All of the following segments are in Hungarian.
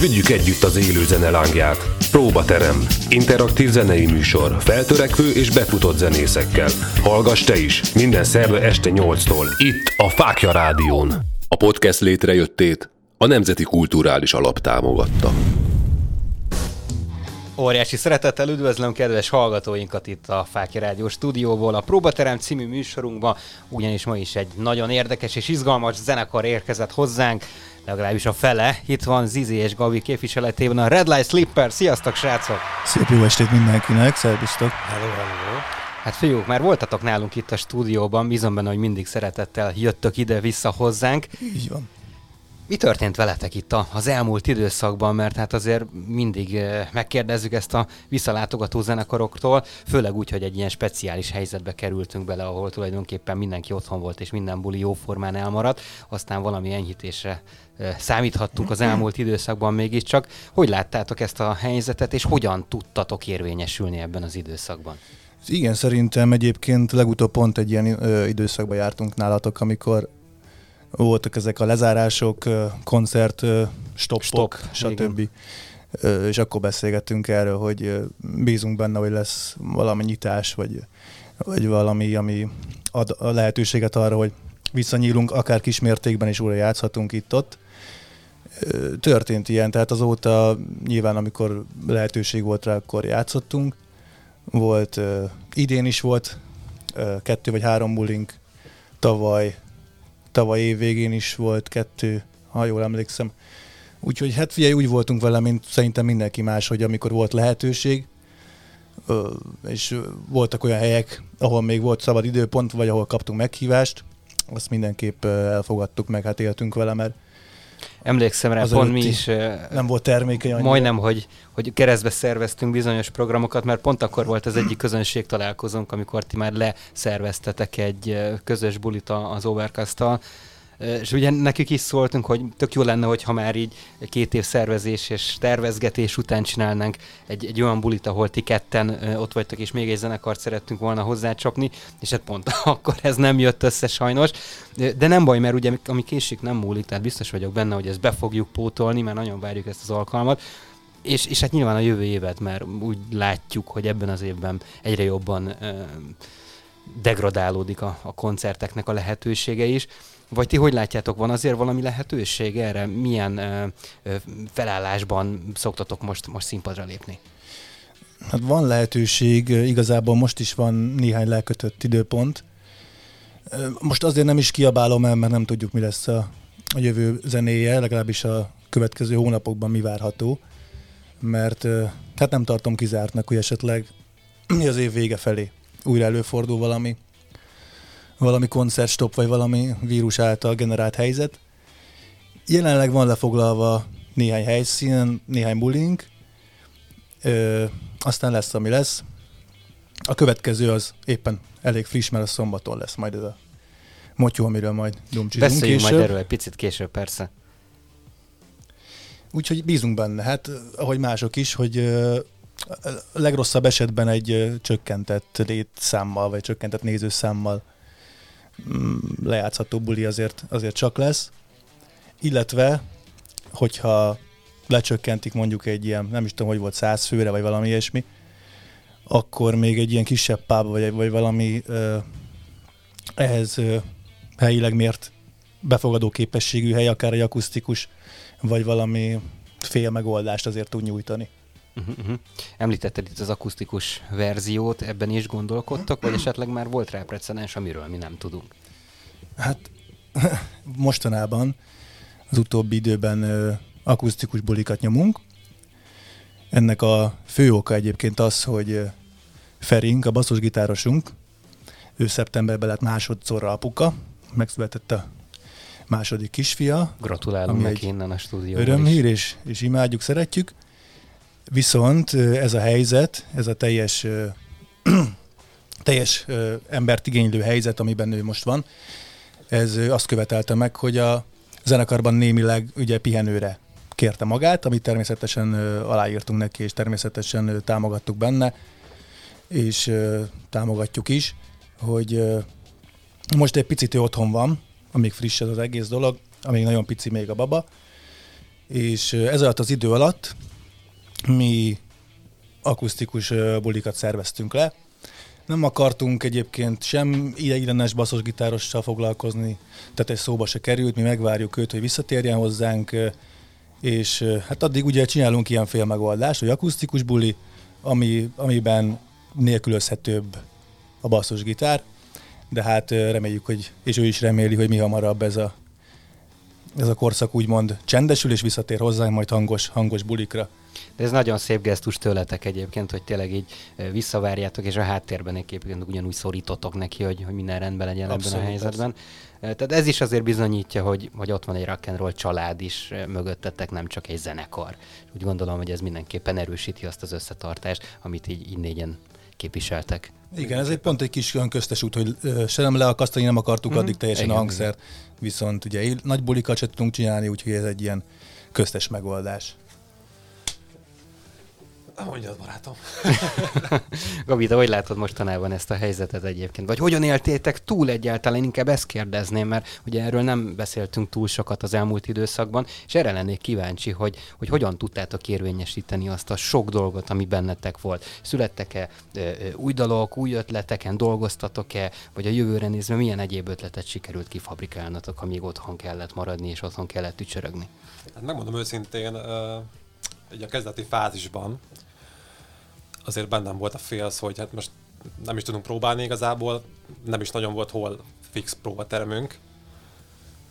Vigyük együtt az élő zene lángját. Próbaterem. Interaktív zenei műsor. Feltörekvő és befutott zenészekkel. Hallgass te is. Minden szerve este 8-tól. Itt a Fákja Rádión. A podcast létrejöttét a Nemzeti Kulturális Alap támogatta. Óriási szeretettel üdvözlöm kedves hallgatóinkat itt a Fáki Rádió stúdióból, a Próbaterem című műsorunkban, ugyanis ma is egy nagyon érdekes és izgalmas zenekar érkezett hozzánk, legalábbis a fele. Itt van Zizi és Gabi képviseletében a Red Light Slipper. Sziasztok, srácok! Szép jó estét mindenkinek, szervusztok! Hello, hello! Hát fiúk, már voltatok nálunk itt a stúdióban, bízom benne, hogy mindig szeretettel jöttök ide-vissza hozzánk. Így van. Mi történt veletek itt az elmúlt időszakban, mert hát azért mindig eh, megkérdezzük ezt a visszalátogató zenekaroktól, főleg úgy, hogy egy ilyen speciális helyzetbe kerültünk bele, ahol tulajdonképpen mindenki otthon volt, és minden buli jóformán elmaradt, aztán valami enyhítésre számíthattunk az elmúlt időszakban mégiscsak. Hogy láttátok ezt a helyzetet, és hogyan tudtatok érvényesülni ebben az időszakban? Igen, szerintem egyébként legutóbb pont egy ilyen ö, időszakban jártunk nálatok, amikor voltak ezek a lezárások, koncert, stoppok, Stop, stb. Igen. És akkor beszélgettünk erről, hogy bízunk benne, hogy lesz valami nyitás, vagy, vagy valami, ami ad a lehetőséget arra, hogy visszanyílunk, akár kismértékben is újra játszhatunk itt-ott. Történt ilyen, tehát azóta nyilván, amikor lehetőség volt rá, akkor játszottunk. Volt, idén is volt kettő vagy három bulink, tavaly tavaly év végén is volt kettő, ha jól emlékszem. Úgyhogy hát figyelj, úgy voltunk vele, mint szerintem mindenki más, hogy amikor volt lehetőség, és voltak olyan helyek, ahol még volt szabad időpont, vagy ahol kaptunk meghívást, azt mindenképp elfogadtuk meg, hát éltünk vele, mert Emlékszem rá, pont mi is nem volt termékeny annyira. Majdnem, hogy, hogy keresztbe szerveztünk bizonyos programokat, mert pont akkor volt az egyik közönség találkozónk, amikor ti már leszerveztetek egy közös bulit az overcast és ugye nekik is szóltunk, hogy tök jó lenne, hogyha már így két év szervezés és tervezgetés után csinálnánk egy, egy olyan bulit, ahol ti ketten ott vagytok, és még egy zenekart szerettünk volna hozzácsapni, és hát pont akkor ez nem jött össze sajnos. De nem baj, mert ugye ami késik nem múlik, tehát biztos vagyok benne, hogy ezt be fogjuk pótolni, mert nagyon várjuk ezt az alkalmat. És, és hát nyilván a jövő évet, mert úgy látjuk, hogy ebben az évben egyre jobban degradálódik a, a koncerteknek a lehetősége is. Vagy ti hogy látjátok, van azért valami lehetőség erre? Milyen ö, ö, felállásban szoktatok most, most színpadra lépni? Hát van lehetőség, igazából most is van néhány lekötött időpont. Most azért nem is kiabálom el, mert nem tudjuk, mi lesz a, a jövő zenéje, legalábbis a következő hónapokban mi várható, mert hát nem tartom kizártnak, hogy esetleg az év vége felé újra előfordul valami, valami koncertstop, vagy valami vírus által generált helyzet. Jelenleg van lefoglalva néhány helyszínen, néhány bullying, ö, aztán lesz, ami lesz. A következő az éppen elég friss, mert a szombaton lesz majd ez a motyó, amiről majd dumcsizunk Beszéljünk később. majd erről egy picit később, persze. Úgyhogy bízunk benne, hát ahogy mások is, hogy a legrosszabb esetben egy csökkentett létszámmal, vagy csökkentett nézőszámmal Mm, lejátszható buli azért, azért csak lesz. Illetve, hogyha lecsökkentik mondjuk egy ilyen, nem is tudom, hogy volt száz főre, vagy valami ilyesmi, akkor még egy ilyen kisebb pub, vagy, vagy valami uh, ehhez uh, helyileg mért befogadó képességű hely, akár egy akusztikus, vagy valami fél megoldást azért tud nyújtani. Uh-huh, uh-huh. Említetted itt az akusztikus verziót, ebben is gondolkodtok, vagy esetleg már volt rá precedens, amiről mi nem tudunk? Hát mostanában az utóbbi időben ö, akusztikus bulikat nyomunk. Ennek a fő oka egyébként az, hogy Ferink, a basszusgitárosunk, ő szeptemberben lett másodszorra apuka, megszületett a második kisfia. Gratulálunk neki innen a stúdióban Örömhír, és, és imádjuk, szeretjük. Viszont ez a helyzet, ez a teljes, teljes embert igénylő helyzet, amiben ő most van, ez azt követelte meg, hogy a zenekarban némileg ugye pihenőre kérte magát, amit természetesen aláírtunk neki, és természetesen támogattuk benne, és támogatjuk is, hogy most egy picit ő otthon van, amíg friss ez az egész dolog, amíg nagyon pici még a baba, És ez alatt az idő alatt mi akusztikus bulikat szerveztünk le. Nem akartunk egyébként sem ideiglenes basszusgitárossal foglalkozni, tehát ez szóba se került, mi megvárjuk őt, hogy visszatérjen hozzánk, és hát addig ugye csinálunk ilyen félmegoldást, hogy akusztikus buli, ami, amiben nélkülözhetőbb a basszusgitár, de hát reméljük, hogy, és ő is reméli, hogy mi hamarabb ez a, ez a korszak úgymond csendesül, és visszatér hozzánk majd hangos, hangos bulikra. De ez nagyon szép gesztus tőletek egyébként, hogy tényleg így visszavárjátok, és a háttérben egyébként ugyanúgy szorítotok neki, hogy, hogy minden rendben legyen Abszolút, ebben a helyzetben. Persze. Tehát ez is azért bizonyítja, hogy, hogy ott van egy rock'n'roll család is mögöttetek, nem csak egy zenekar. Úgy gondolom, hogy ez mindenképpen erősíti azt az összetartást, amit így, így négyen képviseltek. Igen, ez egy pont egy kis olyan köztes út, hogy se nem leakasztani nem akartuk mm-hmm. addig teljesen igen, a hangszert, igen. viszont ugye nagy bulikat se tudunk csinálni, úgyhogy ez egy ilyen köztes megoldás. Mondjad, barátom. Gabi, de hogy látod mostanában ezt a helyzetet egyébként? Vagy hogyan éltétek túl egyáltalán? Inkább ezt kérdezném, mert ugye erről nem beszéltünk túl sokat az elmúlt időszakban, és erre lennék kíváncsi, hogy, hogy hogyan tudtátok érvényesíteni azt a sok dolgot, ami bennetek volt. Születtek-e új dalok, új ötleteken, dolgoztatok-e, vagy a jövőre nézve milyen egyéb ötletet sikerült kifabrikálnatok, amíg otthon kellett maradni, és otthon kellett tücsörögni? Hát megmondom őszintén, uh, egy a kezdeti fázisban azért bennem volt a félsz, hogy hát most nem is tudunk próbálni igazából, nem is nagyon volt hol fix próbatermünk,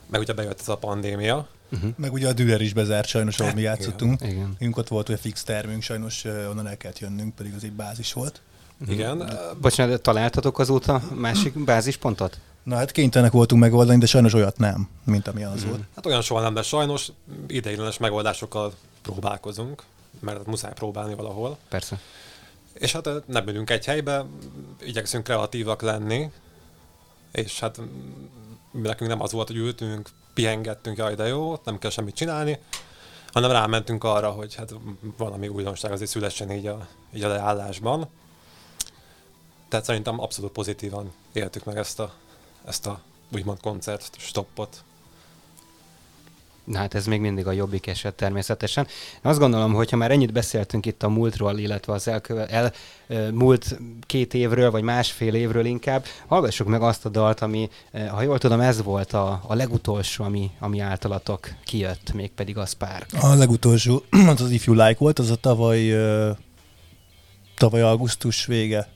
meg ugye bejött ez a pandémia. Uh-huh. Meg ugye a Dürer is bezárt sajnos, ahol mi játszottunk. Igen. Igen. ott volt hogy fix termünk, sajnos onnan el kellett jönnünk, pedig az egy bázis volt. Uh-huh. Igen. Bocsánat, találtatok azóta másik bázispontot? Na hát kénytelenek voltunk megoldani, de sajnos olyat nem, mint ami az uh-huh. volt. Hát olyan soha nem, de sajnos ideiglenes megoldásokkal próbálkozunk, mert muszáj próbálni valahol. Persze. És hát nem ülünk egy helybe, igyekszünk kreatívak lenni, és hát nekünk nem az volt, hogy ültünk, pihengettünk, jaj, de jó, nem kell semmit csinálni, hanem rámentünk arra, hogy hát valami újdonság azért szülessen így a, így a leállásban. Tehát szerintem abszolút pozitívan éltük meg ezt a, ezt a úgymond koncert stoppot. Na hát ez még mindig a jobbik eset természetesen. Azt gondolom, hogy ha már ennyit beszéltünk itt a múltról, illetve az elköve, el, múlt két évről, vagy másfél évről inkább, hallgassuk meg azt a dalt, ami, ha jól tudom, ez volt a, a legutolsó, ami, ami általatok kijött, mégpedig a Spark. A legutolsó, az az If You Like volt, az a tavaly, tavaly augusztus vége.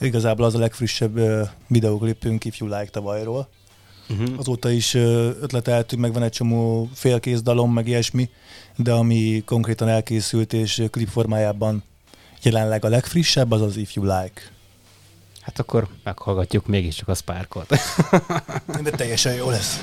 Igazából az a legfrissebb videóklipünk If You Like tavalyról. Uh-huh. Azóta is ötleteltünk, meg van egy csomó félkész dalom, meg ilyesmi, de ami konkrétan elkészült és klip formájában jelenleg a legfrissebb, az az If You Like. Hát akkor meghallgatjuk mégiscsak a Sparkot. de teljesen jó lesz.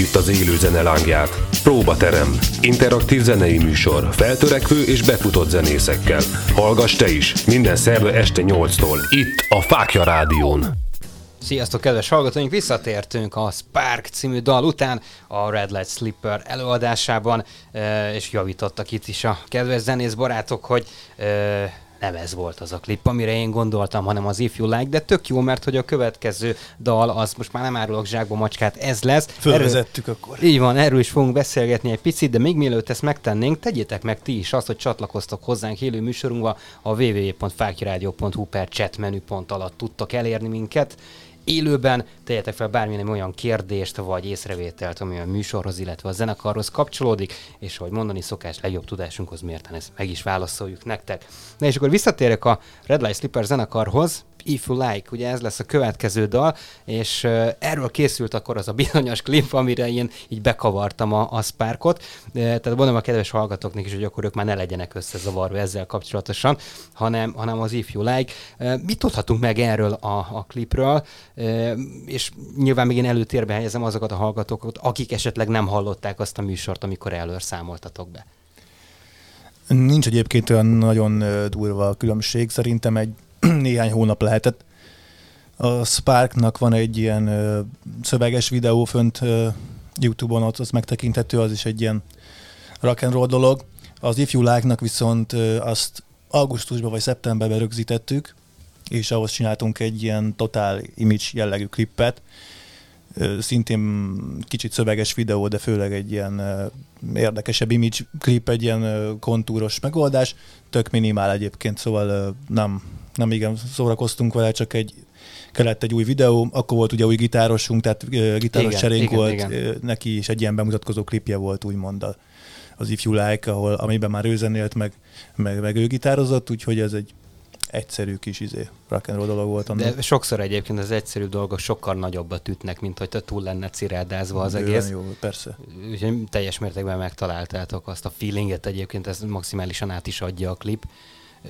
Együtt az élő zene lángját. Próbaterem. Interaktív zenei műsor. Feltörekvő és befutott zenészekkel. Hallgass te is. Minden szerve este 8-tól. Itt a Fákja Rádión. Sziasztok, kedves hallgatóink! Visszatértünk a Spark című dal után a Red Light Slipper előadásában, eh, és javítottak itt is a kedves zenész barátok, hogy eh, nem ez volt az a klip, amire én gondoltam, hanem az If You Like, de tök jó, mert hogy a következő dal, az most már nem árulok zsákba macskát, ez lesz. Fölvezettük erről, akkor. Így van, erről is fogunk beszélgetni egy picit, de még mielőtt ezt megtennénk, tegyétek meg ti is azt, hogy csatlakoztok hozzánk élő műsorunkba, a www.fákiradio.hu per chat menüpont alatt tudtok elérni minket, élőben, tegyetek fel bármilyen olyan kérdést vagy észrevételt, ami a műsorhoz, illetve a zenekarhoz kapcsolódik, és ahogy mondani szokás, legjobb tudásunkhoz mérten ezt meg is válaszoljuk nektek. Na és akkor visszatérek a Red Light Slipper zenekarhoz, If You Like, ugye ez lesz a következő dal, és erről készült akkor az a bizonyos klip, amire én így bekavartam a, a Sparkot, tehát mondom a kedves hallgatóknak is, hogy akkor ők már ne legyenek összezavarva ezzel kapcsolatosan, hanem, hanem az If You Like. Mit tudhatunk meg erről a, a klipről, és nyilván még én előtérbe helyezem azokat a hallgatókat, akik esetleg nem hallották azt a műsort, amikor előr számoltatok be. Nincs egyébként olyan nagyon durva különbség, szerintem egy néhány hónap lehetett. A Sparknak van egy ilyen ö, szöveges videó fönt ö, YouTube-on, ott az megtekinthető, az is egy ilyen rock and roll dolog. Az If You Like-nak viszont ö, azt augusztusban vagy szeptemberben rögzítettük, és ahhoz csináltunk egy ilyen totál image jellegű klippet, szintén kicsit szöveges videó, de főleg egy ilyen érdekesebb image klip, egy ilyen kontúros megoldás, tök minimál egyébként, szóval nem, nem igen szórakoztunk vele, csak egy kellett egy új videó, akkor volt ugye új gitárosunk, tehát gitáros igen, cserénk igen, volt, igen. neki is egy ilyen bemutatkozó klipje volt, úgymond az If You Like, ahol, amiben már ő zenélt, meg, meg, meg ő gitározott, úgyhogy ez egy egyszerű kis izé, rock and roll dolog volt. Annak. De sokszor egyébként az egyszerű dolgok sokkal nagyobbat ütnek, mint hogy te túl lenne ciráldázva az Bőven egész. Jó, persze. Úgyhogy teljes mértékben megtaláltátok azt a feelinget egyébként, ez maximálisan át is adja a klip.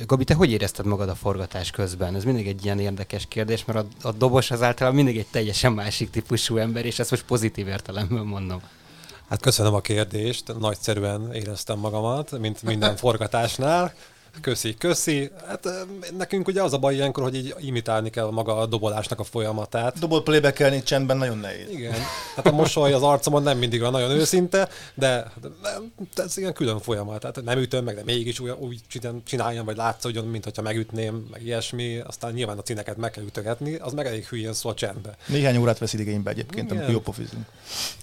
Gabi, te hogy érezted magad a forgatás közben? Ez mindig egy ilyen érdekes kérdés, mert a, a dobos az általában mindig egy teljesen másik típusú ember, és ezt most pozitív értelemben mondom. Hát köszönöm a kérdést, nagyszerűen éreztem magamat, mint minden forgatásnál. Köszi, köszi. Hát nekünk ugye az a baj ilyenkor, hogy így imitálni kell maga a dobolásnak a folyamatát. Dobol playback csendben nagyon nehéz. Igen. Hát a mosoly az arcomon nem mindig van nagyon őszinte, de, de ez ilyen külön folyamat. Tehát nem ütöm meg, de mégis úgy, úgy csináljam, vagy látszódjon, mint hogyha megütném, meg ilyesmi. Aztán nyilván a színeket meg kell ütögetni, az meg elég hülyén szól csendbe. Néhány órát vesz igénybe egyébként, Igen. amikor jópofizunk.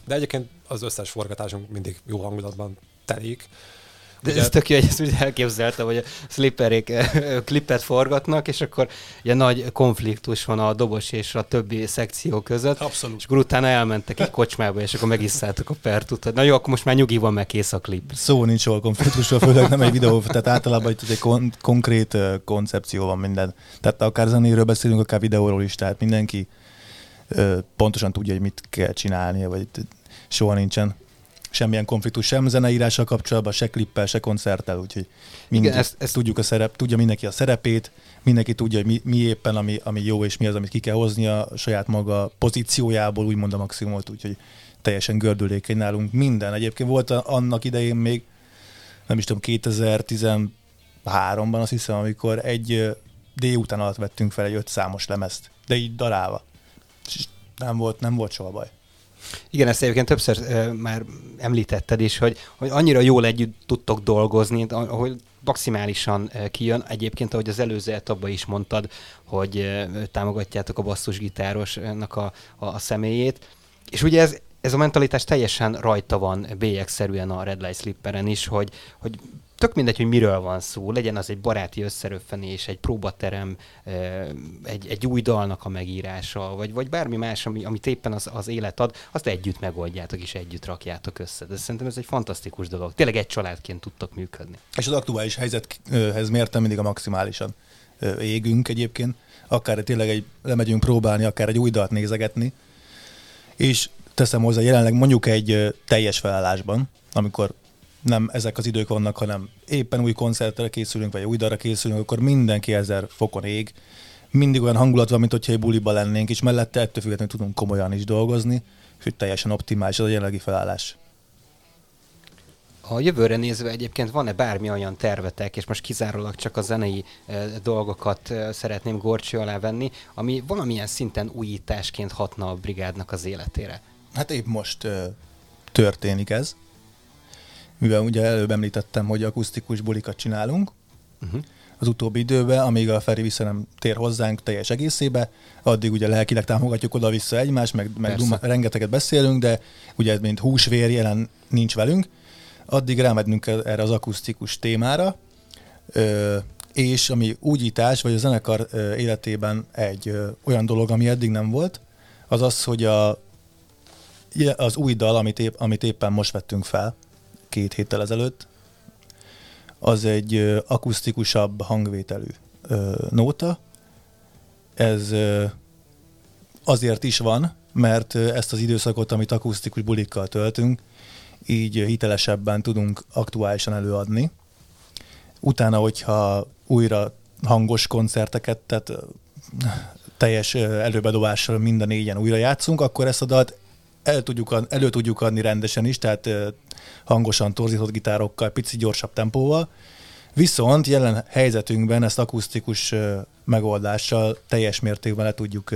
De egyébként az összes forgatásunk mindig jó hangulatban telik. De ugye... ez tök jó, hogy ezt úgy elképzeltem, hogy a slipperék klippet forgatnak, és akkor ilyen nagy konfliktus van a dobos és a többi szekció között. Abszolút. És akkor utána elmentek egy kocsmába, és akkor megiszáltak a pertutat. Na jó, akkor most már nyugi van, meg kész a klip. Szó nincs hol konfliktusról, főleg nem egy videó, tehát általában itt egy kon- konkrét koncepció van minden. Tehát akár zenéről beszélünk, akár videóról is, tehát mindenki pontosan tudja, hogy mit kell csinálni, vagy soha nincsen semmilyen konfliktus sem zeneírással kapcsolatban, se klippel, se koncerttel, úgyhogy mindig Igen, ezt, ezt tudjuk a szerep, tudja mindenki a szerepét, mindenki tudja, hogy mi, mi éppen, ami, ami jó, és mi az, amit ki kell hozni a saját maga pozíciójából, úgymond a maximumot, úgyhogy teljesen gördülékeny nálunk minden. Egyébként volt annak idején még, nem is tudom, 2013-ban azt hiszem, amikor egy délután alatt vettünk fel egy öt számos lemezt, de így darálva. És nem volt, nem volt soha baj. Igen, ezt egyébként többször uh, már említetted is, hogy, hogy annyira jól együtt tudtok dolgozni, ahogy maximálisan kijön. Egyébként, ahogy az előző etapban is mondtad, hogy uh, támogatjátok a basszusgitárosnak a, a, a személyét. És ugye ez, ez a mentalitás teljesen rajta van bélyegszerűen a Red Light Slipperen is, hogy, hogy tök mindegy, hogy miről van szó, legyen az egy baráti összeröffenés, egy próbaterem, egy, egy új dalnak a megírása, vagy, vagy bármi más, ami, amit éppen az, az élet ad, azt együtt megoldjátok és együtt rakjátok össze. De szerintem ez egy fantasztikus dolog. Tényleg egy családként tudtok működni. És az aktuális helyzethez mértem mindig a maximálisan égünk egyébként. Akár tényleg egy, lemegyünk próbálni, akár egy új dalt nézegetni. És teszem hozzá, jelenleg mondjuk egy teljes felállásban, amikor nem ezek az idők vannak, hanem éppen új koncertre készülünk, vagy új darra készülünk, akkor mindenki ezer fokon ég. Mindig olyan hangulat van, mint hogyha egy buliba lennénk, és mellette ettől függetlenül tudunk komolyan is dolgozni. hogy teljesen optimális az a jelenlegi felállás. A jövőre nézve egyébként van-e bármi olyan tervetek, és most kizárólag csak a zenei e, dolgokat e, szeretném gorcső alá venni, ami valamilyen szinten újításként hatna a brigádnak az életére? Hát épp most e, történik ez. Mivel ugye előbb említettem, hogy akusztikus bulikat csinálunk, uh-huh. az utóbbi időben, amíg a Feri vissza nem tér hozzánk teljes egészébe, addig ugye lelkileg támogatjuk oda-vissza egymást, meg, meg duma, rengeteget beszélünk, de ugye mint húsvér jelen nincs velünk, addig rámednünk erre az akusztikus témára, ö, és ami úgyítás, vagy a zenekar ö, életében egy ö, olyan dolog, ami eddig nem volt, az az, hogy a, az új dal, amit, épp, amit éppen most vettünk fel, két héttel ezelőtt, az egy akusztikusabb hangvételű nóta. Ez azért is van, mert ezt az időszakot, amit akusztikus bulikkal töltünk, így hitelesebben tudunk aktuálisan előadni. Utána, hogyha újra hangos koncerteket, tehát teljes előbedobással mind a négyen újra játszunk, akkor ezt a dalt el tudjuk, elő tudjuk adni rendesen is, tehát hangosan torzított gitárokkal, pici gyorsabb tempóval. Viszont jelen helyzetünkben ezt akusztikus megoldással teljes mértékben le tudjuk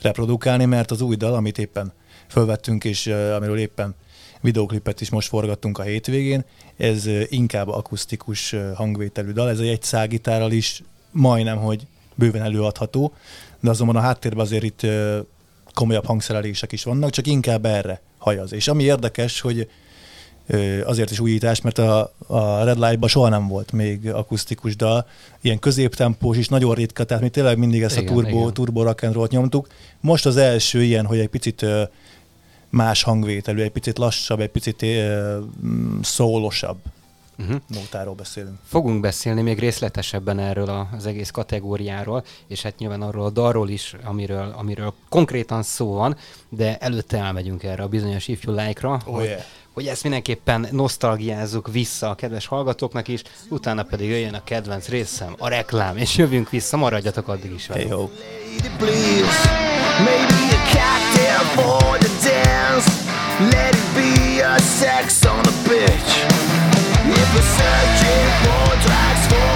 reprodukálni, mert az új dal, amit éppen felvettünk, és amiről éppen videoklipet is most forgattunk a hétvégén, ez inkább akusztikus hangvételű dal, ez egy szágitárral is majdnem, hogy bőven előadható, de azonban a háttérben azért itt komolyabb hangszerelések is vannak, csak inkább erre hajaz. És ami érdekes, hogy azért is újítás, mert a, a Red Light-ban soha nem volt még akusztikus dal, ilyen középtempós is, nagyon ritka, tehát mi tényleg mindig ezt igen, a turbo, igen. turbo rock and roll nyomtuk. Most az első ilyen, hogy egy picit más hangvételű, egy picit lassabb, egy picit uh, szólosabb uh-huh. nótáról beszélünk. Fogunk beszélni még részletesebben erről az egész kategóriáról, és hát nyilván arról a dalról is, amiről, amiről konkrétan szó van, de előtte elmegyünk erre a bizonyos If You Like-ra, oh, hogy, yeah. hogy ezt mindenképpen nosztalgiázzuk vissza a kedves hallgatóknak is, utána pedig jöjjön a kedvenc részem, a reklám, és jövünk vissza, maradjatok addig is velünk. Hey, ho. Let it be a sex on a bitch. We're searching for tracks for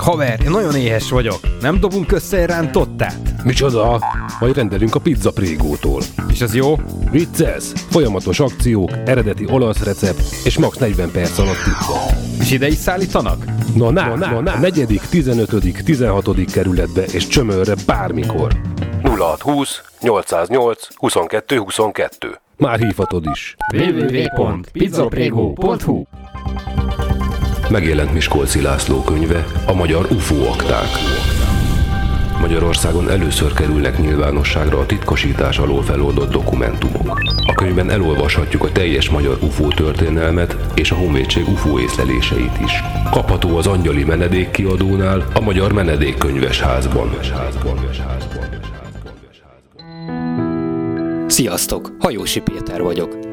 Haver, én nagyon éhes vagyok. Nem dobunk össze egy rántottát? Micsoda? Majd rendelünk a pizza prégótól. És az jó? Vicces! Folyamatos akciók, eredeti olasz recept és max 40 perc alatt pizza. És ide is szállítanak? Na, na, na, na, na. 4., 15., 16. kerületbe és csömörre bármikor. 0620 808 22 22. Már hívhatod is. www.pizzaprego.hu Megjelent Miskolci László könyve, a magyar UFO akták. Magyarországon először kerülnek nyilvánosságra a titkosítás alól feloldott dokumentumok. A könyvben elolvashatjuk a teljes magyar UFO történelmet és a honvédség UFO észleléseit is. Kapható az Angyali Menedék kiadónál, a Magyar Menedékkönyves házban. Sziasztok! Hajósi Péter vagyok.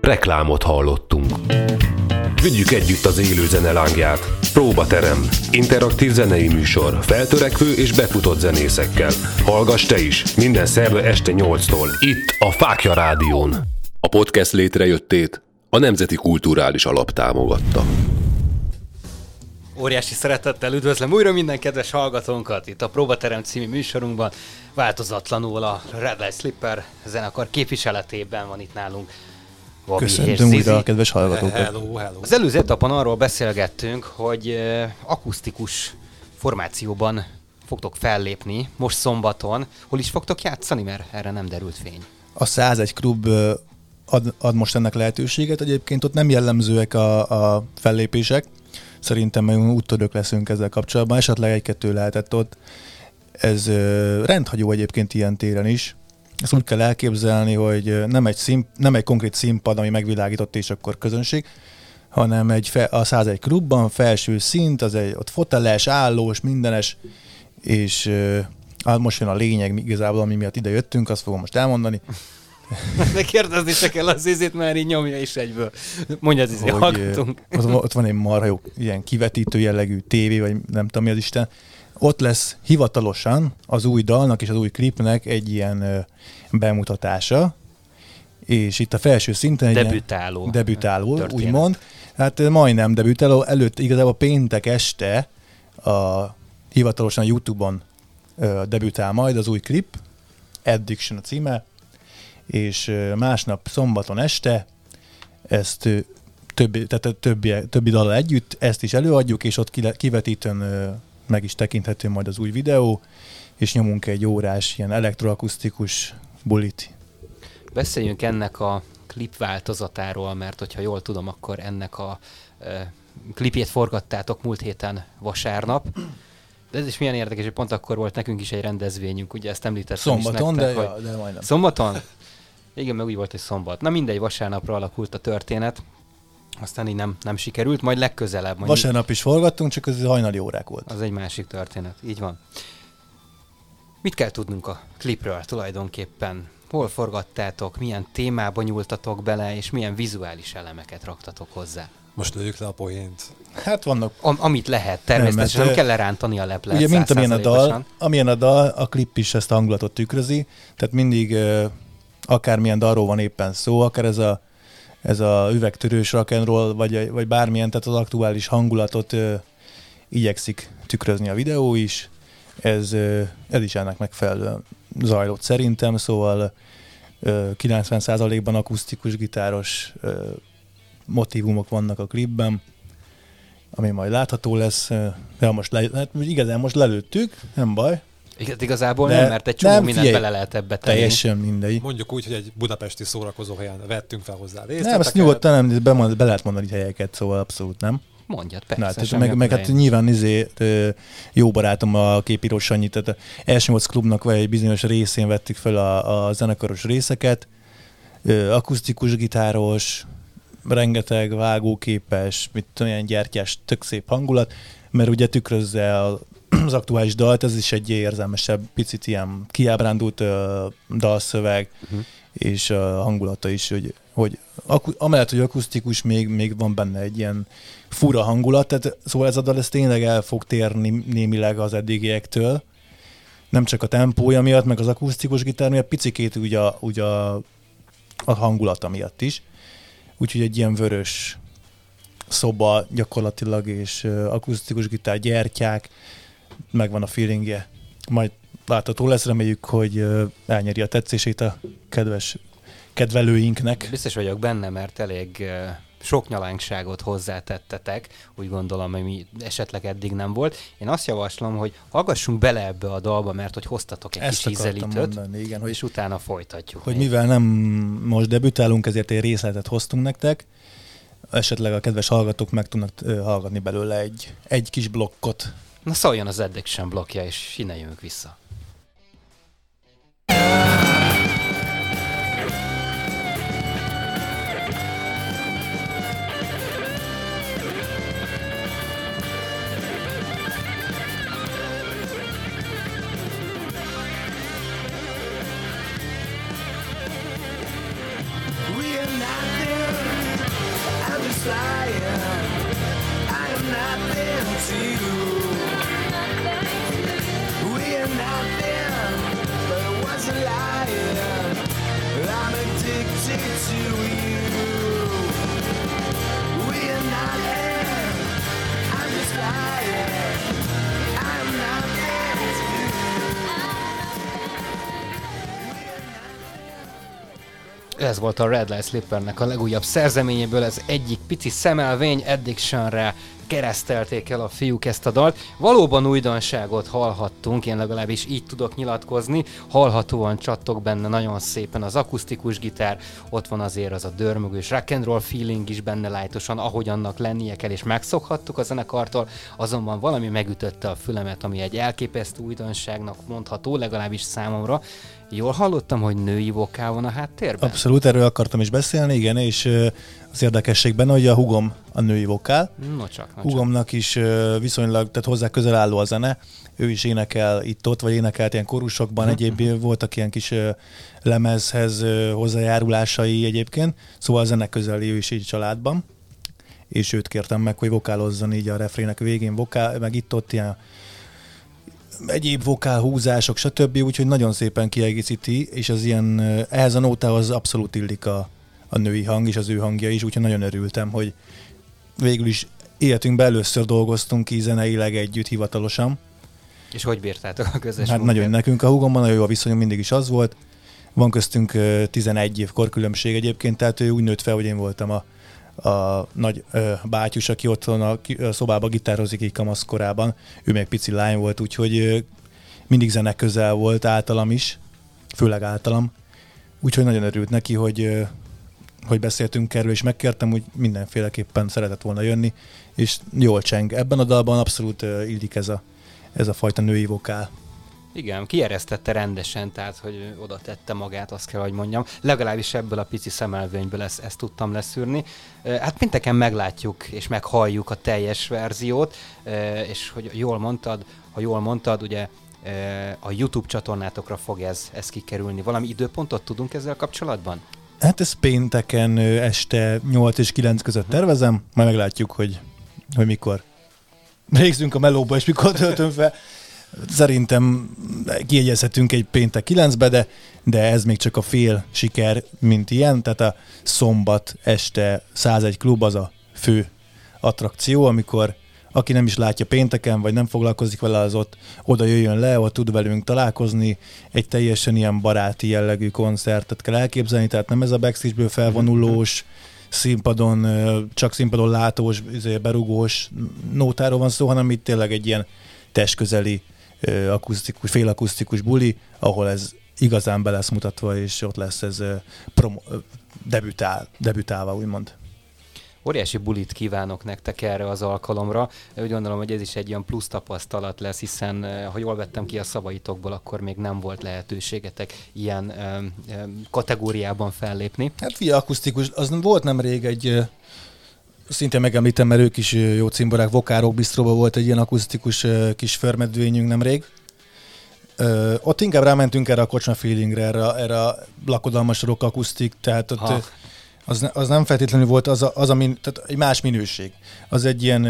Reklámot hallottunk. Vigyük együtt az élő zene lángját. Próbaterem. Interaktív zenei műsor. Feltörekvő és befutott zenészekkel. Hallgass te is. Minden szerve este 8-tól. Itt a Fákja Rádión. A podcast létrejöttét a Nemzeti Kulturális Alap támogatta. Óriási szeretettel üdvözlöm újra minden kedves hallgatónkat itt a Próbaterem című műsorunkban. Változatlanul a Red Light Slipper zenekar képviseletében van itt nálunk. Gabi Köszöntöm újra a kedves hallgatókat. Hello, hello. Az előző etapon arról beszélgettünk, hogy eh, akusztikus formációban fogtok fellépni most szombaton. Hol is fogtok játszani, mert erre nem derült fény. A 101 klub ö, ad, ad most ennek lehetőséget. Egyébként ott nem jellemzőek a, a fellépések. Szerintem meg úttörők leszünk ezzel kapcsolatban. Esetleg egy-kettő lehetett ott. Ez ö, rendhagyó egyébként ilyen téren is. Ezt úgy kell elképzelni, hogy nem egy, szín, nem egy konkrét színpad, ami megvilágított és akkor közönség, hanem egy fe, a 101 klubban felső szint, az egy ott foteles, állós, mindenes, és hát most jön a lényeg igazából, ami miatt ide jöttünk, azt fogom most elmondani. De kérdezni se kell az izét, mert így nyomja is egyből. Mondja az izé, hogy, hallgatunk. ott, van- ott van egy marha jó ilyen kivetítő jellegű tévé, vagy nem tudom mi az Isten. Ott lesz hivatalosan az új dalnak és az új klipnek egy ilyen bemutatása, és itt a felső szinten egy Debütáló. debütáló, történet. úgymond. Hát majdnem debütáló, előtt igazából péntek este a hivatalosan a Youtube-on debütál majd az új klip, Addiction a címe, és másnap szombaton este ezt többi, tehát többi, többi dal együtt, ezt is előadjuk, és ott kivetítőn meg is tekinthető majd az új videó, és nyomunk egy órás ilyen elektroakusztikus bulit. Beszéljünk ennek a klip változatáról, mert hogyha jól tudom, akkor ennek a e, klipjét forgattátok múlt héten vasárnap. De ez is milyen érdekes, hogy pont akkor volt nekünk is egy rendezvényünk, ugye ezt említettem is Szombaton, de, nektek, ja, hogy de majdnem. Szombaton? Igen, meg úgy volt, hogy szombat. Na mindegy, vasárnapra alakult a történet. Aztán így nem, nem sikerült, majd legközelebb. Majd Vasárnap is forgattunk, csak ez hajnali órák volt. Az egy másik történet, így van. Mit kell tudnunk a klipről tulajdonképpen? Hol forgattátok, milyen témába nyúltatok bele, és milyen vizuális elemeket raktatok hozzá? Most lőjük le a poént. Hát vannak, Am- amit lehet, természetesen nem, nem kell lerántani a leplet ugye mint amilyen a dal, amilyen a dal, a klip is ezt a hangulatot tükrözi, tehát mindig akármilyen dalról van éppen szó, akár ez a, ez a üvegtörős rock'n'roll, vagy, vagy bármilyen, tehát az aktuális hangulatot ö, igyekszik tükrözni a videó is, ez, ö, ez is ennek megfelelően zajlott szerintem, szóval ö, 90%-ban akusztikus, gitáros ö, motivumok vannak a klipben, ami majd látható lesz, de most le, hát igazán most lelőttük, nem baj. Igen, igazából De nem, mert egy csomó nem, mindent figyelj, bele lehet ebbe tenni. Teljesen mindegy. Mondjuk úgy, hogy egy budapesti szórakozó helyen vettünk fel hozzá részt. Nem, azt nyugodtan nem, be, be lehet mondani helyeket, szóval abszolút nem. Mondjad, persze. Na, meg, meg hát nyilván izé, jó barátom a képíró Sanyi, tehát a klubnak vagy egy bizonyos részén vettük fel a, a zenekaros részeket, akusztikus gitáros, rengeteg vágóképes, mit tudom, ilyen gyertyás, tök szép hangulat, mert ugye tükrözze az aktuális dalt, ez is egy érzelmesebb, picit ilyen kiábrándult uh, dalszöveg, uh-huh. és a hangulata is, hogy, hogy aku, amellett, hogy akusztikus, még, még van benne egy ilyen fura hangulat, tehát szóval ez a dal ez tényleg el fog térni némileg az eddigiektől, nem csak a tempója miatt, meg az akusztikus gitár miatt, picikét ugye, a, ugye a, a hangulata miatt is. Úgyhogy egy ilyen vörös szoba gyakorlatilag, és akusztikus gitár, gyertyák, megvan a feelingje. Majd látható lesz, reméljük, hogy elnyeri a tetszését a kedves kedvelőinknek. Biztos vagyok benne, mert elég sok nyalánkságot hozzátettetek, úgy gondolom, ami esetleg eddig nem volt. Én azt javaslom, hogy hallgassunk bele ebbe a dalba, mert hogy hoztatok egy Ezt kis ízelítőt, mondani, igen, hogy, és utána folytatjuk. Hogy még. mivel nem most debütálunk, ezért egy részletet hoztunk nektek, esetleg a kedves hallgatók meg tudnak hallgatni belőle egy, egy kis blokkot. Na szóljon az Addiction blokkja, és innen jövünk vissza. Ez volt a Red Light Slippernek a legújabb szerzeményéből, ez egyik pici szemelvény, Addictionre keresztelték el a fiúk ezt a dalt. Valóban újdonságot hallhattunk, én legalábbis így tudok nyilatkozni. Hallhatóan csattog benne nagyon szépen az akusztikus gitár, ott van azért az a dörmögős rock and roll feeling is benne lájtosan, ahogy annak lennie kell, és megszokhattuk a zenekartól, azonban valami megütötte a fülemet, ami egy elképesztő újdonságnak mondható, legalábbis számomra. Jól hallottam, hogy női vokál van a háttérben? Abszolút, erről akartam is beszélni, igen, és az érdekesség benne, hogy a hugom a női vokál. No csak, no Hugomnak csak. is viszonylag, tehát hozzá közel álló a zene, ő is énekel itt-ott, vagy énekelt ilyen korusokban, uh-huh. egyéb voltak ilyen kis lemezhez hozzájárulásai egyébként, szóval a zene közeli ő is így családban, és őt kértem meg, hogy vokálozzon így a refrének végén, vokál, meg itt-ott ilyen egyéb vokálhúzások, stb. Úgyhogy nagyon szépen kiegészíti, és az ilyen, ehhez a nótához abszolút illik a, a női hang és az ő hangja is, úgyhogy nagyon örültem, hogy végül is életünkben először dolgoztunk ki zeneileg együtt hivatalosan. És hogy bírtátok a közös Hát munkát? nagyon nekünk a húgomban nagyon jó a viszonyom mindig is az volt. Van köztünk 11 év korkülönbség egyébként, tehát ő úgy nőtt fel, hogy én voltam a, a nagy ö, bátyus, aki ott van a, a szobába gitározik így kamaszkorában. Ő még pici lány volt, úgyhogy ö, mindig zene közel volt általam is, főleg általam. Úgyhogy nagyon örült neki, hogy ö, hogy beszéltünk erről, és megkértem, hogy mindenféleképpen szeretett volna jönni, és jól cseng. Ebben a dalban abszolút uh, illik ez a, ez a fajta női vokál. Igen, kieresztette rendesen, tehát hogy oda tette magát, azt kell, hogy mondjam. Legalábbis ebből a pici szemelvényből ezt, ezt tudtam leszűrni. Hát pinteken meglátjuk és meghalljuk a teljes verziót, és hogy jól mondtad, ha jól mondtad, ugye a YouTube csatornátokra fog ez, ez kikerülni. Valami időpontot tudunk ezzel kapcsolatban? Hát ez pénteken este 8 és 9 között tervezem, majd meglátjuk, hogy, hogy mikor végzünk a melóba, és mikor töltöm fel. Szerintem kiegyezhetünk egy péntek 9-be, de, de ez még csak a fél siker, mint ilyen, tehát a szombat este 101 klub az a fő attrakció, amikor aki nem is látja pénteken, vagy nem foglalkozik vele, az ott oda jöjjön le, ott tud velünk találkozni, egy teljesen ilyen baráti jellegű koncertet kell elképzelni, tehát nem ez a backstage-ből felvonulós, színpadon, csak színpadon látós, izé, berugós nótáról van szó, hanem itt tényleg egy ilyen testközeli akusztikus, félakusztikus buli, ahol ez igazán be lesz mutatva, és ott lesz ez promo, debütál, debütálva, úgymond. Óriási bulit kívánok nektek erre az alkalomra. Úgy gondolom, hogy ez is egy ilyen plusz tapasztalat lesz, hiszen ha jól vettem ki a szavaitokból, akkor még nem volt lehetőségetek ilyen ö, ö, kategóriában fellépni. Hát fia akusztikus, az volt nemrég egy Szintén megemlítem, mert ők is jó cimborák, Vokárok Bistróban volt egy ilyen akusztikus kis förmedvényünk nemrég. Ö, ott inkább rámentünk erre a kocsma feelingre, erre, erre a lakodalmas rock akusztik, tehát ott ha. az, az nem feltétlenül volt az, a, az a min, tehát egy más minőség. Az egy ilyen...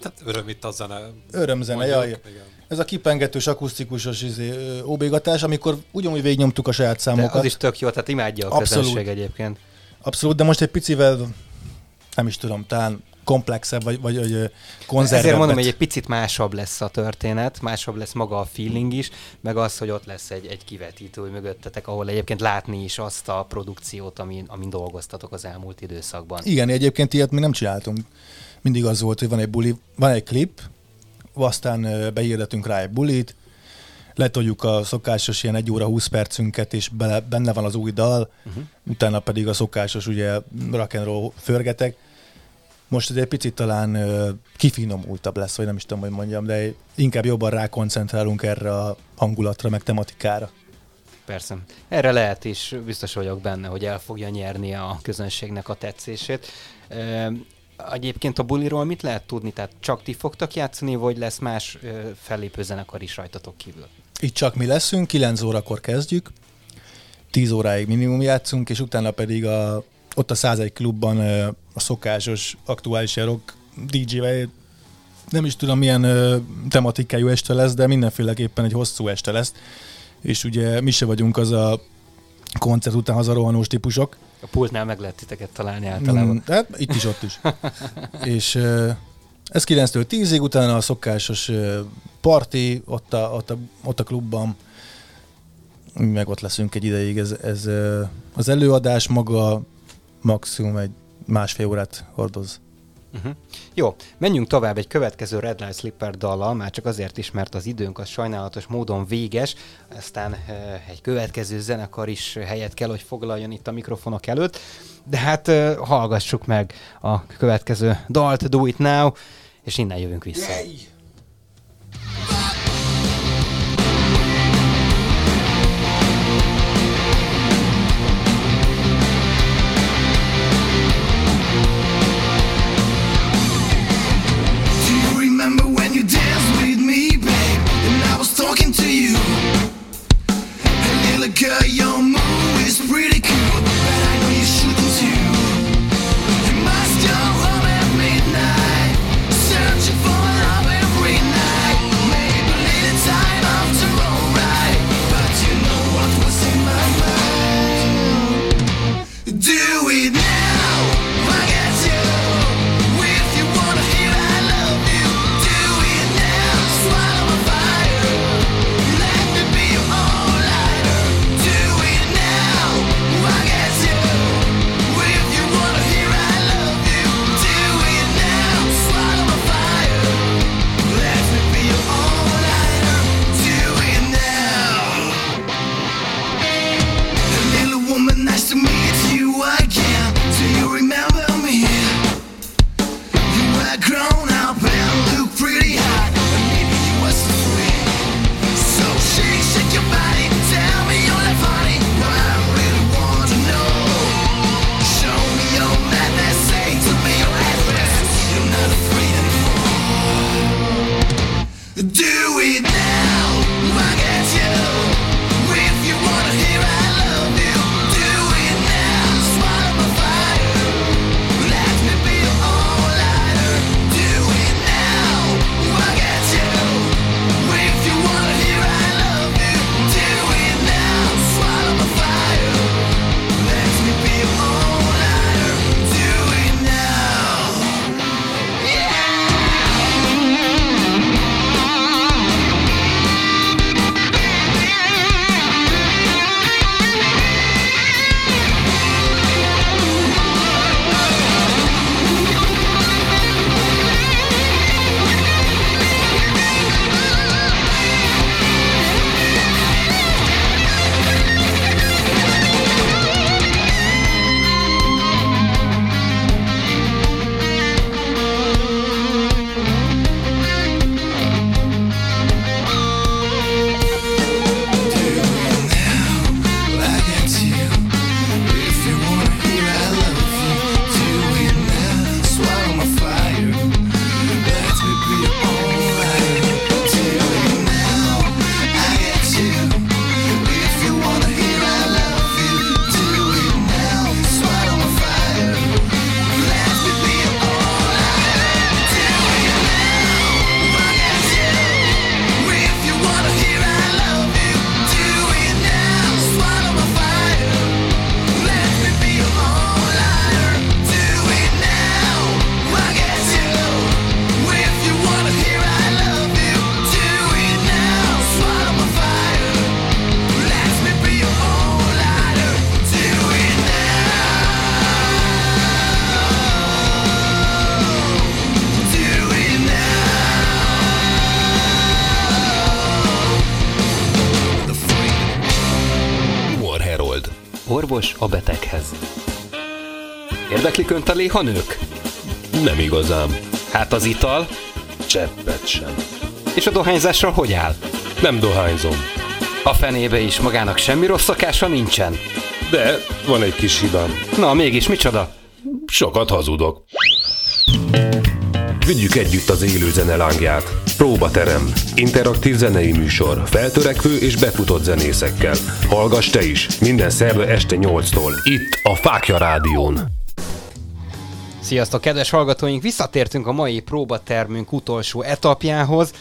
Tehát öröm itt a zene. Örömzene, jaj. Igen. Ez a kipengetős, akusztikusos izé, óbégatás, amikor ugyanúgy végignyomtuk a saját számokat. De az is tök jó, tehát imádja a Abszolút. közönség egyébként. Abszolút, de most egy picivel nem is tudom, talán komplexebb, vagy, vagy, vagy konzervebb. Ezért mondom, hogy egy picit másabb lesz a történet, másabb lesz maga a feeling is, meg az, hogy ott lesz egy, egy kivetítő mögöttetek, ahol egyébként látni is azt a produkciót, amin, amin dolgoztatok az elmúlt időszakban. Igen, egyébként ilyet mi nem csináltunk. Mindig az volt, hogy van egy buli, van egy klip, aztán behirdetünk rá egy bulit, letoljuk a szokásos ilyen 1 óra 20 percünket, és bele, benne van az új dal, uh-huh. utána pedig a szokásos ugye rock and roll förgetek. Most egy picit talán kifinomultabb lesz, vagy nem is tudom, hogy mondjam, de inkább jobban rákoncentrálunk erre a hangulatra, meg tematikára. Persze. Erre lehet is, biztos vagyok benne, hogy el fogja nyerni a közönségnek a tetszését. Egyébként a buliról mit lehet tudni? Tehát csak ti fogtak játszani, vagy lesz más fellépő zenekar is rajtatok kívül? Itt csak mi leszünk, 9 órakor kezdjük, 10 óráig minimum játszunk, és utána pedig a, ott a 101 klubban a szokásos aktuális rock dj nem is tudom milyen tematikájú este lesz, de mindenféleképpen egy hosszú este lesz. És ugye mi se vagyunk az a koncert után hazarohanós típusok. A pultnál meg lehet titeket találni általában. Mm, hát itt is, ott is. és ez 9-től 10-ig, utána a szokásos parti ott a, ott a, ott a klubban, meg ott leszünk egy ideig. Ez, ez az előadás maga maximum egy másfél órát hordoz. Uh-huh. Jó, menjünk tovább egy következő Red Light Slipper dallal, már csak azért is, mert az időnk az sajnálatos módon véges, aztán uh, egy következő zenekar is helyet kell, hogy foglaljon itt a mikrofonok előtt, de hát uh, hallgassuk meg a következő dalt, Do It Now, és innen jövünk vissza. Yay! to you. And orvos a beteghez. Érdeklik önt a léhanők? Nem igazán. Hát az ital? Cseppet sem. És a dohányzással hogy áll? Nem dohányzom. A fenébe is magának semmi rossz szakása nincsen. De van egy kis hibám. Na, mégis micsoda? Sokat hazudok. Vigyük együtt az élő zene lángját. Próbaterem. Interaktív zenei műsor. Feltörekvő és befutott zenészekkel. Hallgass te is. Minden szerve este 8-tól. Itt a Fákja Rádión. Sziasztok, kedves hallgatóink! Visszatértünk a mai próbatermünk utolsó etapjához.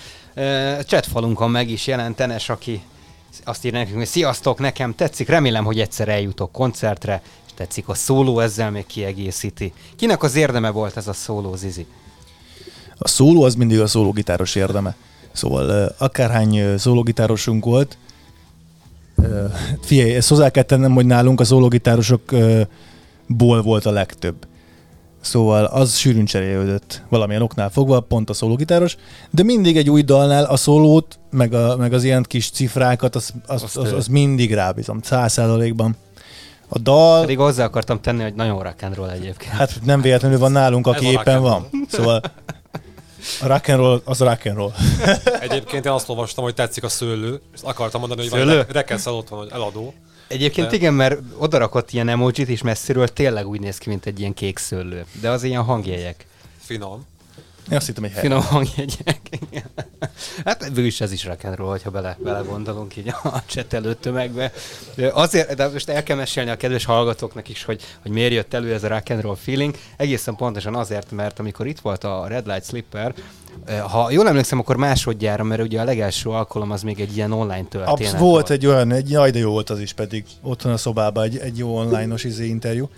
Csetfalunkon meg is jelent Enes, aki azt írja nekünk, hogy sziasztok, nekem tetszik, remélem, hogy egyszer eljutok koncertre, és tetszik a szóló, ezzel még kiegészíti. Kinek az érdeme volt ez a szóló, Zizi? A szóló az mindig a szólógitáros érdeme. Szóval akárhány szólógitárosunk volt, figyelj, ezt hozzá kell tennem, hogy nálunk a szólógitárosokból volt a legtöbb. Szóval az sűrűn cserélődött valamilyen oknál fogva, pont a szólógitáros, de mindig egy új dalnál a szólót, meg, a, meg az ilyen kis cifrákat, az, az, az, az, az mindig rábízom, száz százalékban. A dal... Pedig hozzá akartam tenni, hogy nagyon rock and roll egyébként. Hát nem véletlenül van nálunk, aki éppen van. Szóval a rock and roll, az a rock and roll. Egyébként én azt olvastam, hogy tetszik a szőlő, és azt mondani, hogy Szőlő? van rekeszel otthon, hogy eladó. Egyébként De- igen, mert odarakott ilyen emojit, és messziről tényleg úgy néz ki, mint egy ilyen kék szőlő. De az ilyen hangjegyek. Finom. Én azt hittem, hely. Finom hangjegyek. hát végül is ez is rock and roll, hogyha bele, bele gondolunk így a csetelő tömegbe. Azért, de most el kell mesélni a kedves hallgatóknak is, hogy, hogy miért jött elő ez a rock and roll feeling. Egészen pontosan azért, mert amikor itt volt a Red Light Slipper, ha jól emlékszem, akkor másodjára, mert ugye a legelső alkalom az még egy ilyen online történet Absz- volt egy olyan, egy, jaj, de jó volt az is pedig. Otthon a szobában egy, egy jó online-os izé interjú.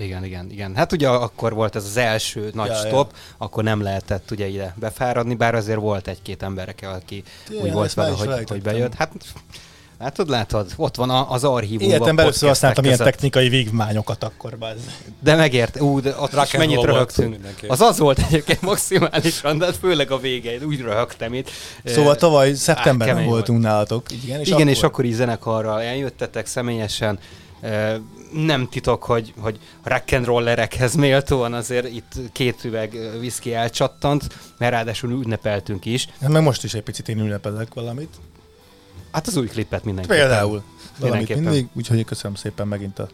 Igen, igen, igen. Hát ugye akkor volt ez az első nagy Ja, ja. stop, akkor nem lehetett ugye ide befáradni, bár azért volt egy-két embereke, aki Igen, úgy volt vele, hogy, hogy bejött. Hát látod, látod, ott van az archívumban. Életemben először használtam ilyen technikai vívmányokat akkor. Bázz. De megért, ú, de ott is mennyit volt röhögtünk. Az az volt egyébként maximálisan, de főleg a vége, én úgy röhögtem itt. Szóval tavaly szeptemberben voltunk nálatok. Igen, és Igen, akkor, és akkor is zenekarral eljöttetek személyesen. Nem titok, hogy, hogy rock and rollerekhez méltóan azért itt két üveg whisky elcsattant, mert ráadásul ünnepeltünk is. Hát meg most is egy picit én ünnepelek valamit. Hát az új klipet mindenképpen. Például. Valamit mindig, úgyhogy köszönöm szépen megint a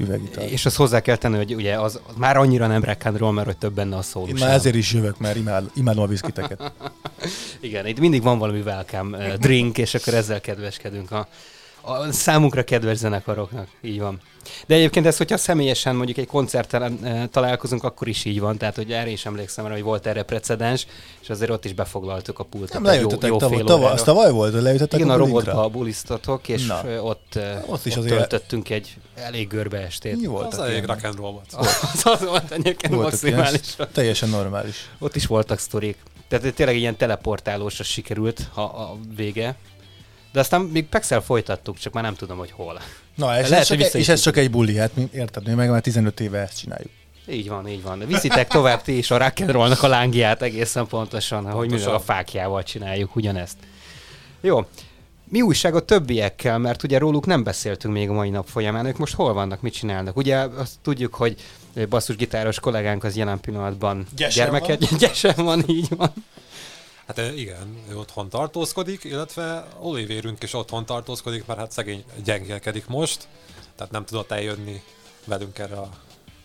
üvegitalt. És azt hozzá kell tenni, hogy ugye az, az már annyira nem rock and roll, mert hogy több benne a szóló. Én már ezért is jövök, mert imád, imádom a viszkiteket. Igen, itt mindig van valami welcome drink, és akkor ezzel kedveskedünk a, a számunkra kedves zenekaroknak. Így van. De egyébként ez, hogyha személyesen mondjuk egy koncerten uh, találkozunk, akkor is így van. Tehát, hogy erre is emlékszem rá, hogy volt erre precedens, és azért ott is befoglaltuk a pultot. Nem egy jó, jó tavaly, fél tavaly, az tavaly volt, hogy lejöttetek Igen, a bulinkra? robotba bulisztatok, és Na. Na. ott, uh, Ott is ott azért- töltöttünk egy elég görbe estét. Mi Az voltak elég rock and roll volt. Az, az volt egyébként maximálisan. teljesen normális. Ott is voltak sztorik. Tehát tényleg ilyen teleportálósra sikerült a, a vége. De aztán még Pexel folytattuk, csak már nem tudom, hogy hol. Na, és, Lehet, ez, csak, hogy és ez csak egy buli, hát mi, érted, mi meg már 15 éve ezt csináljuk. Így van, így van. Viszitek tovább ti is a rock and rollnak a lángját egészen pontosan, mi meg Pontosan. a fákjával csináljuk ugyanezt. Jó. Mi újság a többiekkel, mert ugye róluk nem beszéltünk még a mai nap folyamán, ők most hol vannak, mit csinálnak? Ugye azt tudjuk, hogy basszusgitáros kollégánk az jelen pillanatban Gyesen gyermeket, gyesen van, így van. Hát igen, ő otthon tartózkodik, illetve Olivérünk is otthon tartózkodik, mert hát szegény gyengélkedik most, tehát nem tudott eljönni velünk erre a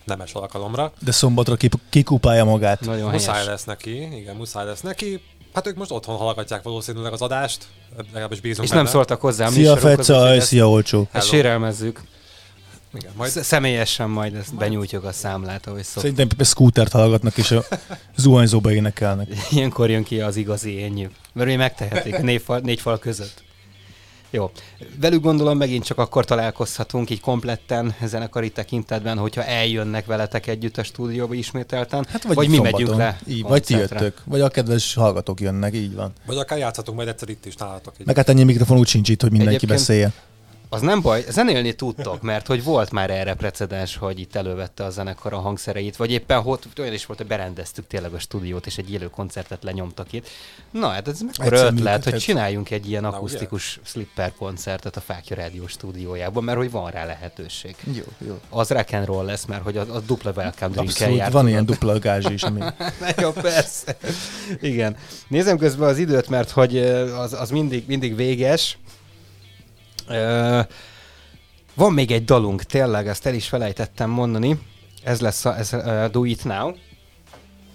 nemes alkalomra. De szombatra kip- kikupálja magát. Nagyon Muszáj helyes. lesz neki, igen, muszáj lesz neki. Hát ők most otthon hallgatják valószínűleg az adást, legalábbis bízunk És benne. nem szóltak hozzá Szia Feca, szia Olcsó. Hello. sérelmezzük. Igen, majd Sz- Személyesen majd ezt benyújtjuk a számlát, ahogy szok. Szerintem scootert hallgatnak és a zuhanyzóba énekelnek. Ilyenkor jön ki az igazi énjük. Mert ugye megtehetik négy fal, négy fal között. Jó. Velük gondolom megint csak akkor találkozhatunk így kompletten zenekari tekintetben, hogyha eljönnek veletek együtt a stúdióba ismételten, Hát vagy, vagy mi szombaton. megyünk le. Így, vagy ti jöttök, vagy a kedves hallgatók jönnek, így van. Vagy akár játszhatunk majd egyszer itt is nálatok. Egy Meg hát ennyi mikrofon úgy sincs itt, hogy mindenki Egyébként- beszéljen. Az nem baj, zenélni tudtok, mert hogy volt már erre precedens, hogy itt elővette a zenekar a hangszereit, vagy éppen ott olyan is volt, hogy berendeztük tényleg a stúdiót, és egy élő koncertet lenyomtak itt. Na, hát ez mekkora ötlet, működhet. hogy csináljunk egy ilyen Na, akusztikus slipper koncertet a Fákja Rádió stúdiójában, mert hogy van rá lehetőség. Jó, jó. Az rock and roll lesz, mert hogy a, a dupla welcome drink Abszolút, van ilyen dupla gázs is, ami... jó, persze. Igen. Nézem közben az időt, mert hogy az, az mindig, mindig véges. Van még egy dalunk, tényleg, ezt el is felejtettem mondani. Ez lesz a ez, uh, Do It Now.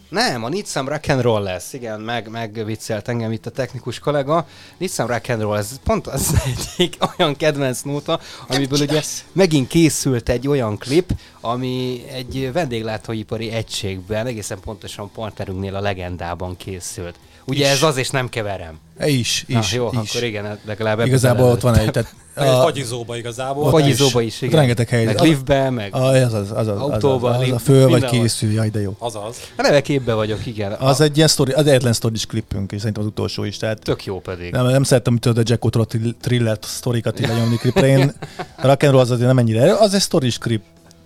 Nem, a Need Some Rock and Roll lesz, igen, meg, megviccelt engem itt a technikus kollega. Need Some Rock and Roll, ez pont az egyik olyan kedvenc nóta, amiből ugye megint készült egy olyan klip, ami egy vendéglátóipari egységben, egészen pontosan partnerünknél a legendában készült. Ugye Is. ez az, és nem keverem. E, Is, Na, is, jó, is. akkor igen, legalább ebbe Igazából ott van egy, tehát egy a, fagyizóba igazából. Fagyizóba is, igen. Rengeteg hely. Meg a- liftbe, meg a, az, az, az, az, az, autóban, az, az, a föl vagy készül, jaj, de jó. Azaz. a neve képbe vagyok, igen. Az a, egy ilyen sztori, az egyetlen sztoris klipünk, és szerintem az utolsó is, tehát Tök jó pedig. nem, nem szeretem, hogy a Jackotól a trill- thriller sztorikat így lenyomni klipre. Én a rock and roll az azért nem ennyire. Az egy sztoris klip.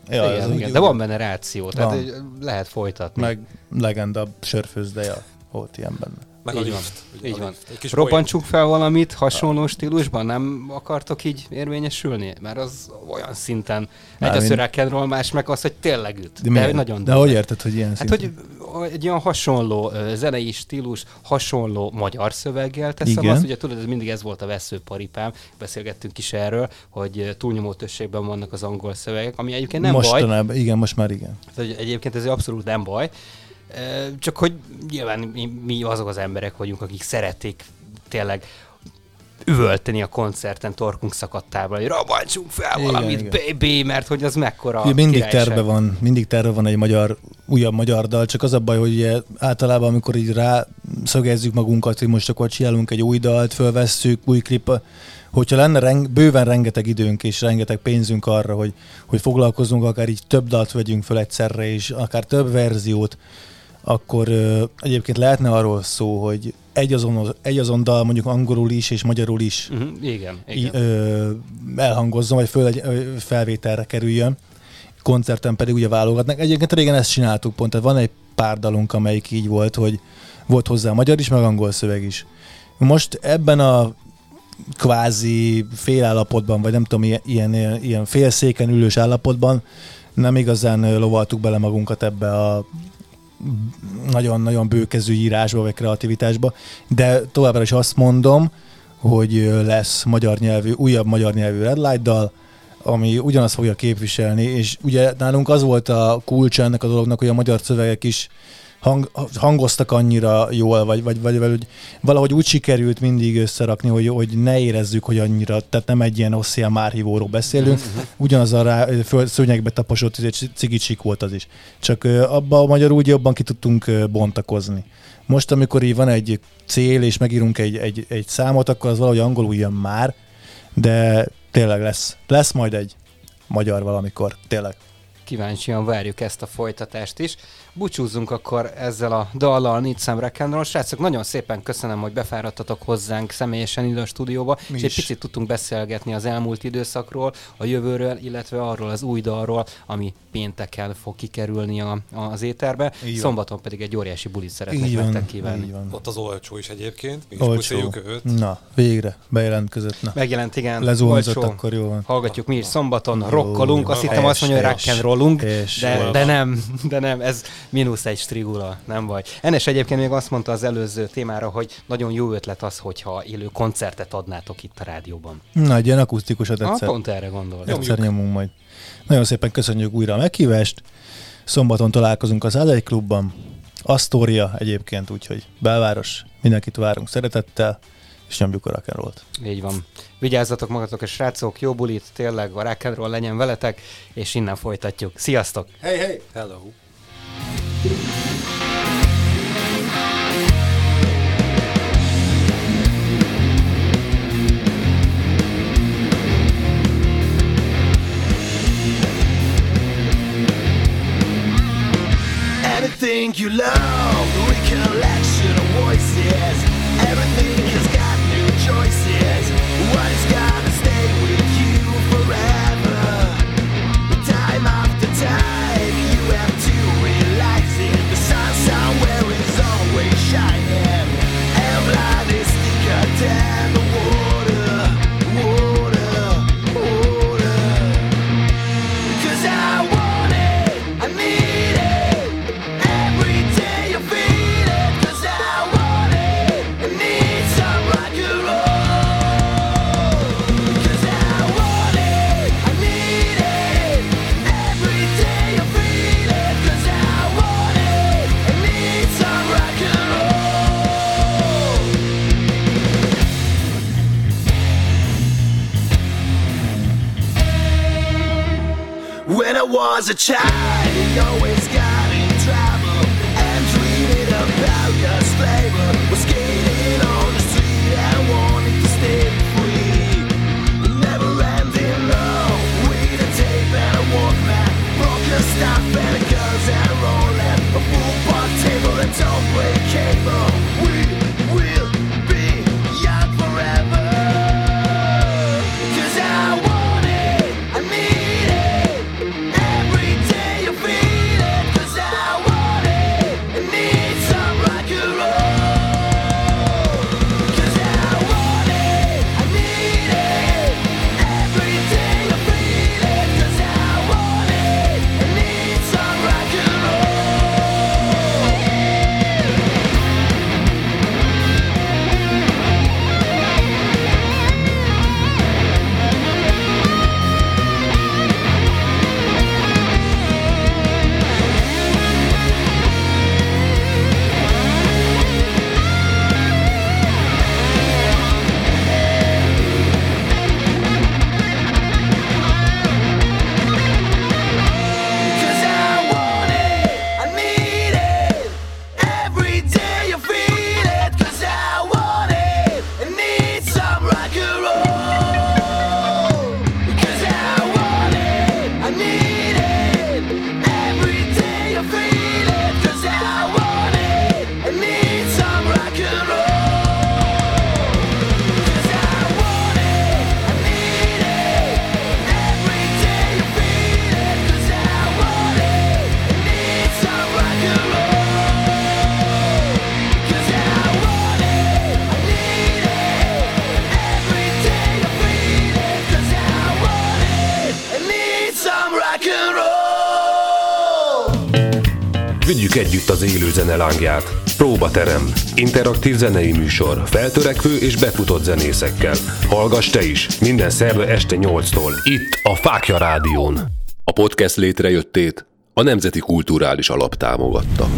Ja, igen, az úgy- igen, de van benne ráció, tehát Van. lehet folytatni. Meg legenda sörfőzdeja volt ilyen benne. Meg Így van. Így a van. lift. Egy kis Robbantsuk fel valamit hasonló stílusban? Nem akartok így érvényesülni? Mert az olyan szinten egy az rock'n'roll, más meg az, hogy tényleg üt. De, de nagyon de hogy érted, hogy ilyen Hát, szinten? hogy egy olyan hasonló zenei stílus, hasonló magyar szöveggel teszem Igen. azt, ugye tudod, ez mindig ez volt a veszőparipám, beszélgettünk is erről, hogy túlnyomó többségben vannak az angol szövegek, ami egyébként nem baj, Mostanában, igen, most már igen. tehát, egyébként ez abszolút nem baj, csak hogy nyilván mi, mi azok az emberek vagyunk, akik szeretik tényleg üvölteni a koncerten torkunk szakadtával, hogy robbantsunk fel Igen, valamit, igen. baby, mert hogy az mekkora Ugye mindig királyság. terve van, mindig terve van egy magyar, újabb magyar dal, csak az a baj, hogy ugye általában amikor így rá szögezzük magunkat, hogy most akkor csinálunk egy új dalt, fölvesszük, új klip, hogyha lenne reng, bőven rengeteg időnk és rengeteg pénzünk arra, hogy, hogy foglalkozunk, akár így több dalt vegyünk föl egyszerre, és akár több verziót, akkor ö, egyébként lehetne arról szó, hogy egy azon, egy azon dal mondjuk angolul is és magyarul is Uh-huh, igen, igen. ö, elhangozzon, vagy föl, ö, felvételre kerüljön. Koncerten pedig ugye válogatnak. Egyébként régen ezt csináltuk pont, tehát van egy pár dalunk, amelyik így volt, hogy volt hozzá magyar is, meg angol szöveg is. Most ebben a kvázi félállapotban, vagy nem tudom, ilyen, ilyen, ilyen félszéken ülős állapotban nem igazán lovaltuk bele magunkat ebbe a nagyon-nagyon bőkezű írásba, vagy kreativitásba, de továbbra is azt mondom, hogy lesz magyar nyelvű, újabb magyar nyelvű Red Light dal, ami ugyanazt fogja képviselni, és ugye nálunk az volt a kulcsa ennek a dolognak, hogy a magyar szövegek is hang, hangoztak annyira jól, vagy, vagy, vagy, vagy valahogy úgy sikerült mindig összerakni, hogy, hogy ne érezzük, hogy annyira, tehát nem egy ilyen oszél márhívóról beszélünk, ugyanaz a rá, föl, szőnyegbe taposott cigicsik volt az is. Csak ö, abba a magyar úgy jobban ki tudtunk bontakozni. Most, amikor így van egy cél, és megírunk egy, egy, egy számot, akkor az valahogy angolul jön már, de tényleg lesz. Lesz majd egy magyar valamikor, tényleg. Kíváncsian várjuk ezt a folytatást is. Búcsúzzunk akkor ezzel a dallal, Need Some Rock and Roll. Srácok, nagyon szépen köszönöm, hogy befáradtatok hozzánk személyesen ide a stúdióba, Mi és egy is. picit tudtunk beszélgetni az elmúlt időszakról, a jövőről, illetve arról az új dalról, ami pénteken fog kikerülni a, az éterbe. Így van. Szombaton pedig egy óriási bulit szeretnék Így nektek kívánni. így. Ott az olcsó is egyébként. Mi is Olcsó. őt. Na, végre bejelentkezett. Na. Megjelent, igen. Lezuhanzott, olcsó. akkor jó van. Hallgatjuk mi is szombaton, rokkolunk, azt hittem azt mondja, hogy rock Helyes, and rollunk, helyes. de, de nem, de nem, ez mínusz egy strigula, nem baj. Ennes egyébként még azt mondta az előző témára, hogy nagyon jó ötlet az, hogyha élő koncertet adnátok itt a rádióban. Na, egy ilyen akusztikusat Ah, egyszer, pont erre gondoltam. egyszer nyomunk majd. Nagyon szépen köszönjük újra a meghívást. Szombaton találkozunk az Adai Klubban. Asztória egyébként, úgyhogy belváros. Mindenkit várunk szeretettel, és nyomjuk a rock and rollt. Így van. Vigyázzatok magatokra, srácok, jó bulit, tényleg a rock and roll legyen veletek, és innen folytatjuk. Sziasztok! Hey, hey! Hello! Anything you love, was a child. itt az élő zene lángját. Próbaterem. Interaktív zenei műsor. Feltörekvő és befutott zenészekkel. Hallgass te is. Minden szerve este 8-tól. Itt a Fákja Rádión. A podcast létrejöttét a Nemzeti Kulturális Alap támogatta.